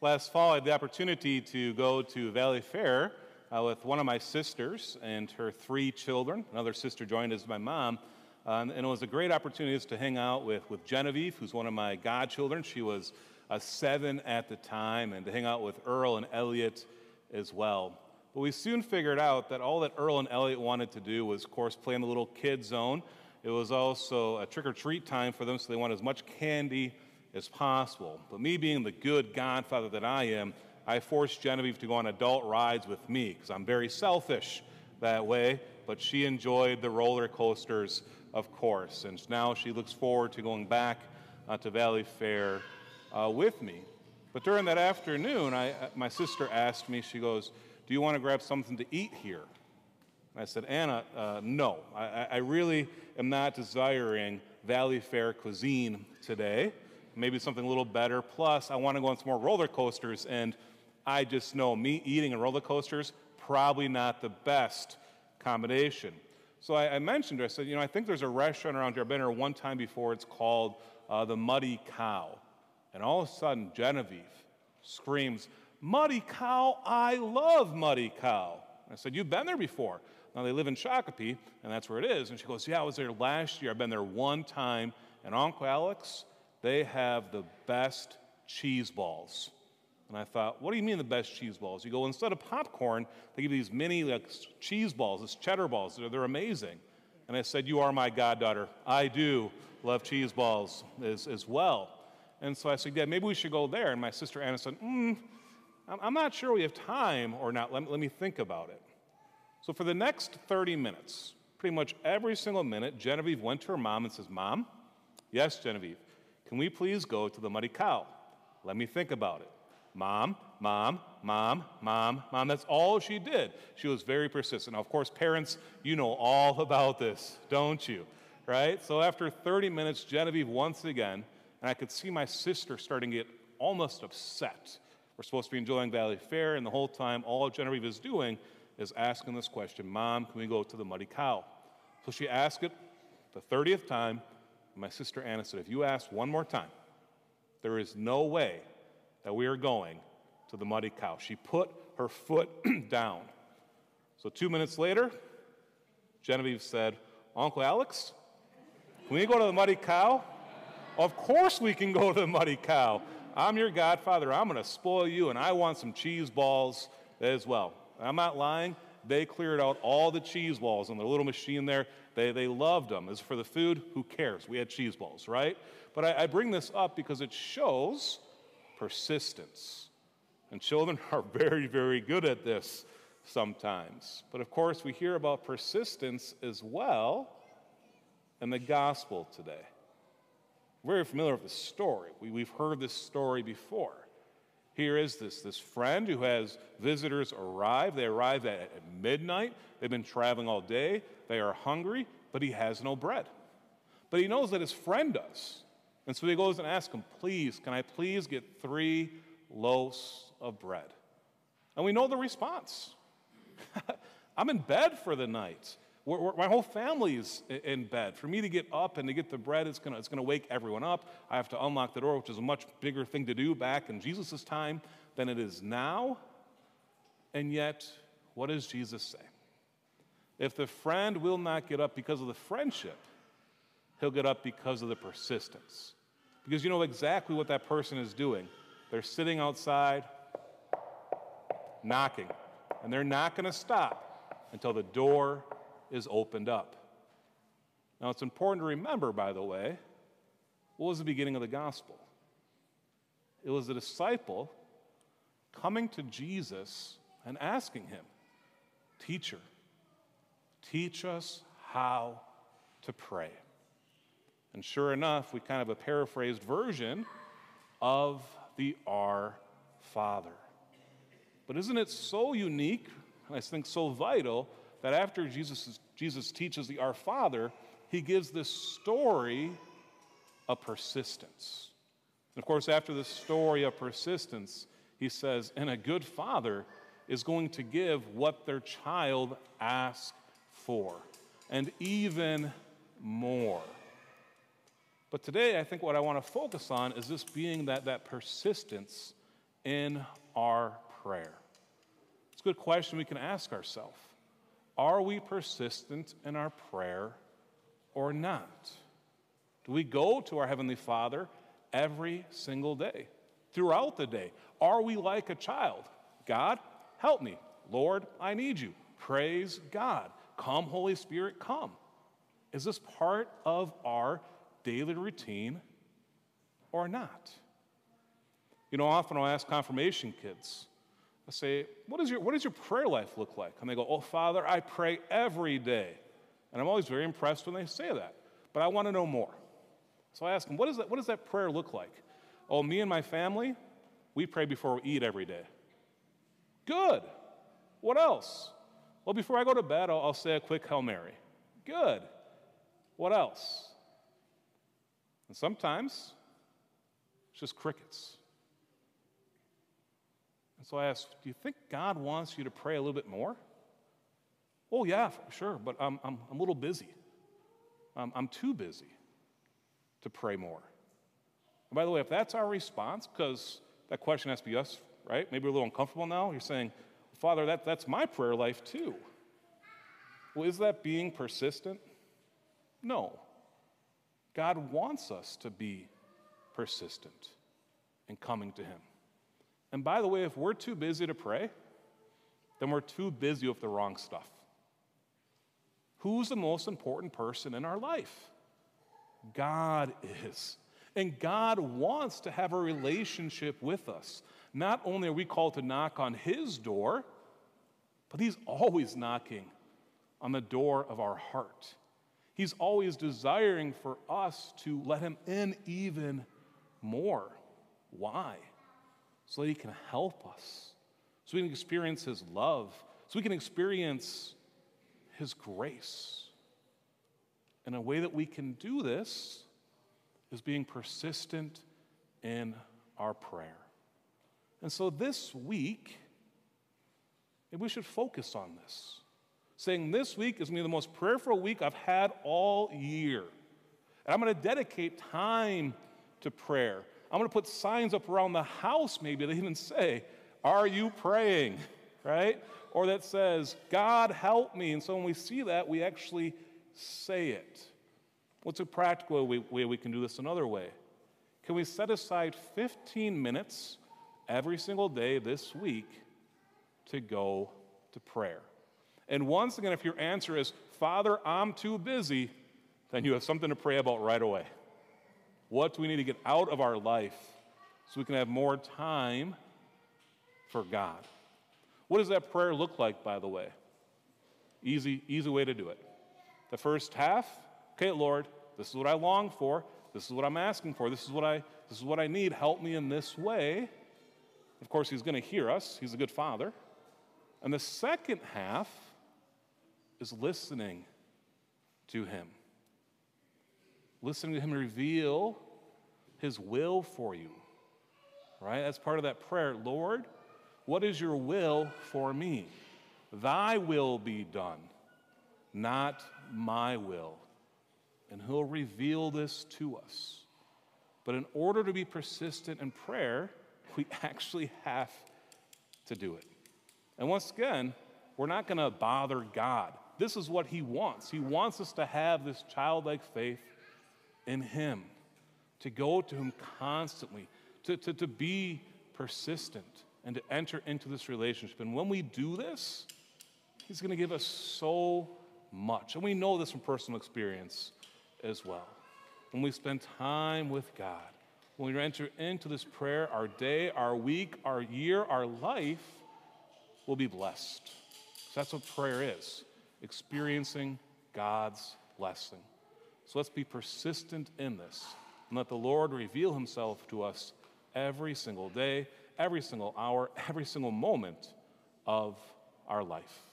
Last fall, I had the opportunity to go to Valleyfair uh, with one of my sisters and her three children. Another sister joined as my mom. Um, and it was a great opportunity to hang out with, with Genevieve, who's one of my godchildren. She was uh, seven at the time, and to hang out with Earl and Elliot as well. But we soon figured out that all that Earl and Elliot wanted to do was, of course, play in the little kid zone. It was also a trick or treat time for them, so they wanted as much candy as possible. But me being the good godfather that I am, I forced Genevieve to go on adult rides with me because I'm very selfish that way. But she enjoyed the roller coasters, of course. And now she looks forward to going back uh, to Valley Fair uh, with me. But during that afternoon, I, uh, my sister asked me, she goes, Do you want to grab something to eat here? And I said, Anna, uh, no. I, I really am not desiring Valleyfair cuisine today maybe something a little better. Plus, I want to go on some more roller coasters, and I just know me eating and roller coasters, probably not the best combination. So I, I mentioned I said, you know, I think there's a restaurant around here. I've been here one time before. It's called uh, the Muddy Cow. And all of a sudden, Genevieve screams, Muddy Cow, I love Muddy Cow. I said, You've been there before. Now they live in Shakopee, and that's where it is. And she goes, Yeah, I was there last year. I've been there one time. And Uncle Alex, they have the best cheese balls. And I thought, what do you mean the best cheese balls? You go, instead of popcorn, they give you these mini like, cheese balls, these cheddar balls. They're, they're amazing. And I said, You are my goddaughter. I do love cheese balls as, as well. And so I said, Yeah, maybe we should go there. And my sister Anna said, Hmm, I'm not sure we have time or not. Let me, let me think about it. So for the next 30 minutes, pretty much every single minute, Genevieve went to her mom and says, Mom, yes, Genevieve, can we please go to the Muddy Cow? Let me think about it. Mom, mom, mom, mom, mom. That's all she did. She was very persistent. Now, of course, parents, you know all about this, don't you? Right? So after 30 minutes, Genevieve once again, and I could see my sister starting to get almost upset. We're supposed to be enjoying Valley Fair, and the whole time, all Genevieve is doing is asking this question Mom, can we go to the Muddy Cow? So she asked it the 30th time, my sister Anna said, If you ask one more time, there is no way that we are going to the muddy cow. She put her foot down. So two minutes later, Genevieve said, Uncle Alex, can we go to the muddy cow? Of course we can go to the muddy cow. I'm your godfather. I'm going to spoil you, and I want some cheese balls as well. I'm not lying. They cleared out all the cheese balls on the little machine there. They, they loved them. As for the food, who cares? We had cheese balls, right? But I, I bring this up because it shows persistence. And children are very, very good at this sometimes. But of course, we hear about persistence as well in the gospel today. Very familiar with the story. We, we've heard this story before. Here is this, this friend who has visitors arrive. They arrive at, at midnight. They've been traveling all day. They are hungry, but he has no bread. But he knows that his friend does. And so he goes and asks him, Please, can I please get three loaves of bread? And we know the response I'm in bed for the night. We're, we're, my whole family is in bed. For me to get up and to get the bread, it's going it's to wake everyone up. I have to unlock the door, which is a much bigger thing to do back in Jesus' time than it is now. And yet, what does Jesus say? If the friend will not get up because of the friendship, he'll get up because of the persistence. Because you know exactly what that person is doing. They're sitting outside, knocking, and they're not going to stop until the door is opened up. Now, it's important to remember, by the way, what was the beginning of the gospel? It was the disciple coming to Jesus and asking him, Teacher, Teach us how to pray. And sure enough, we kind of a paraphrased version of the Our Father. But isn't it so unique, and I think so vital, that after Jesus, Jesus teaches the Our Father, he gives this story of persistence. And of course, after the story of persistence, he says, and a good father is going to give what their child asks for, and even more. But today, I think what I want to focus on is this being that, that persistence in our prayer? It's a good question we can ask ourselves. Are we persistent in our prayer or not? Do we go to our Heavenly Father every single day, throughout the day? Are we like a child? God, help me. Lord, I need you. Praise God. Come, Holy Spirit, come. Is this part of our daily routine or not? You know, often I'll ask confirmation kids, I say, what, is your, what does your prayer life look like? And they go, Oh, Father, I pray every day. And I'm always very impressed when they say that. But I want to know more. So I ask them, what, is that, what does that prayer look like? Oh, me and my family, we pray before we eat every day. Good. What else? Well, before I go to bed, I'll, I'll say a quick Hail Mary. Good. What else? And sometimes it's just crickets. So I asked, Do you think God wants you to pray a little bit more? Oh, yeah, sure, but I'm, I'm, I'm a little busy. I'm, I'm too busy to pray more. And by the way, if that's our response, because that question has to be us, right? Maybe we're a little uncomfortable now. You're saying, Father, that, that's my prayer life too. Well, is that being persistent? No. God wants us to be persistent in coming to Him. And by the way, if we're too busy to pray, then we're too busy with the wrong stuff. Who's the most important person in our life? God is. And God wants to have a relationship with us. Not only are we called to knock on His door, but He's always knocking on the door of our heart. He's always desiring for us to let Him in even more. Why? So that He can help us, so we can experience His love, so we can experience His grace. And a way that we can do this is being persistent in our prayer. And so this week, we should focus on this. Saying this week is going to be the most prayerful week I've had all year. And I'm going to dedicate time to prayer. I'm going to put signs up around the house, maybe, that even say, Are you praying? Right? Or that says, God help me. And so when we see that, we actually say it. What's a practical way we can do this another way? Can we set aside 15 minutes every single day this week to go to prayer? And once again, if your answer is, Father, I'm too busy, then you have something to pray about right away. What do we need to get out of our life so we can have more time for God? What does that prayer look like, by the way? Easy, easy way to do it. The first half, okay, Lord, this is what I long for. This is what I'm asking for. This is what I, this is what I need. Help me in this way. Of course, He's going to hear us. He's a good Father. And the second half is listening to Him. Listening to Him reveal His will for you. Right? That's part of that prayer. Lord, what is your will for me? Thy will be done, not my will. And He'll reveal this to us. But in order to be persistent in prayer, we actually have to do it. And once again, we're not going to bother God. This is what He wants. He wants us to have this childlike faith in Him, to go to Him constantly, to, to, to be persistent, and to enter into this relationship. And when we do this, He's going to give us so much. And we know this from personal experience as well. When we spend time with God, when we enter into this prayer, our day, our week, our year, our life will be blessed. So that's what prayer is experiencing God's blessing. So let's be persistent in this and let the Lord reveal himself to us every single day, every single hour, every single moment of our life.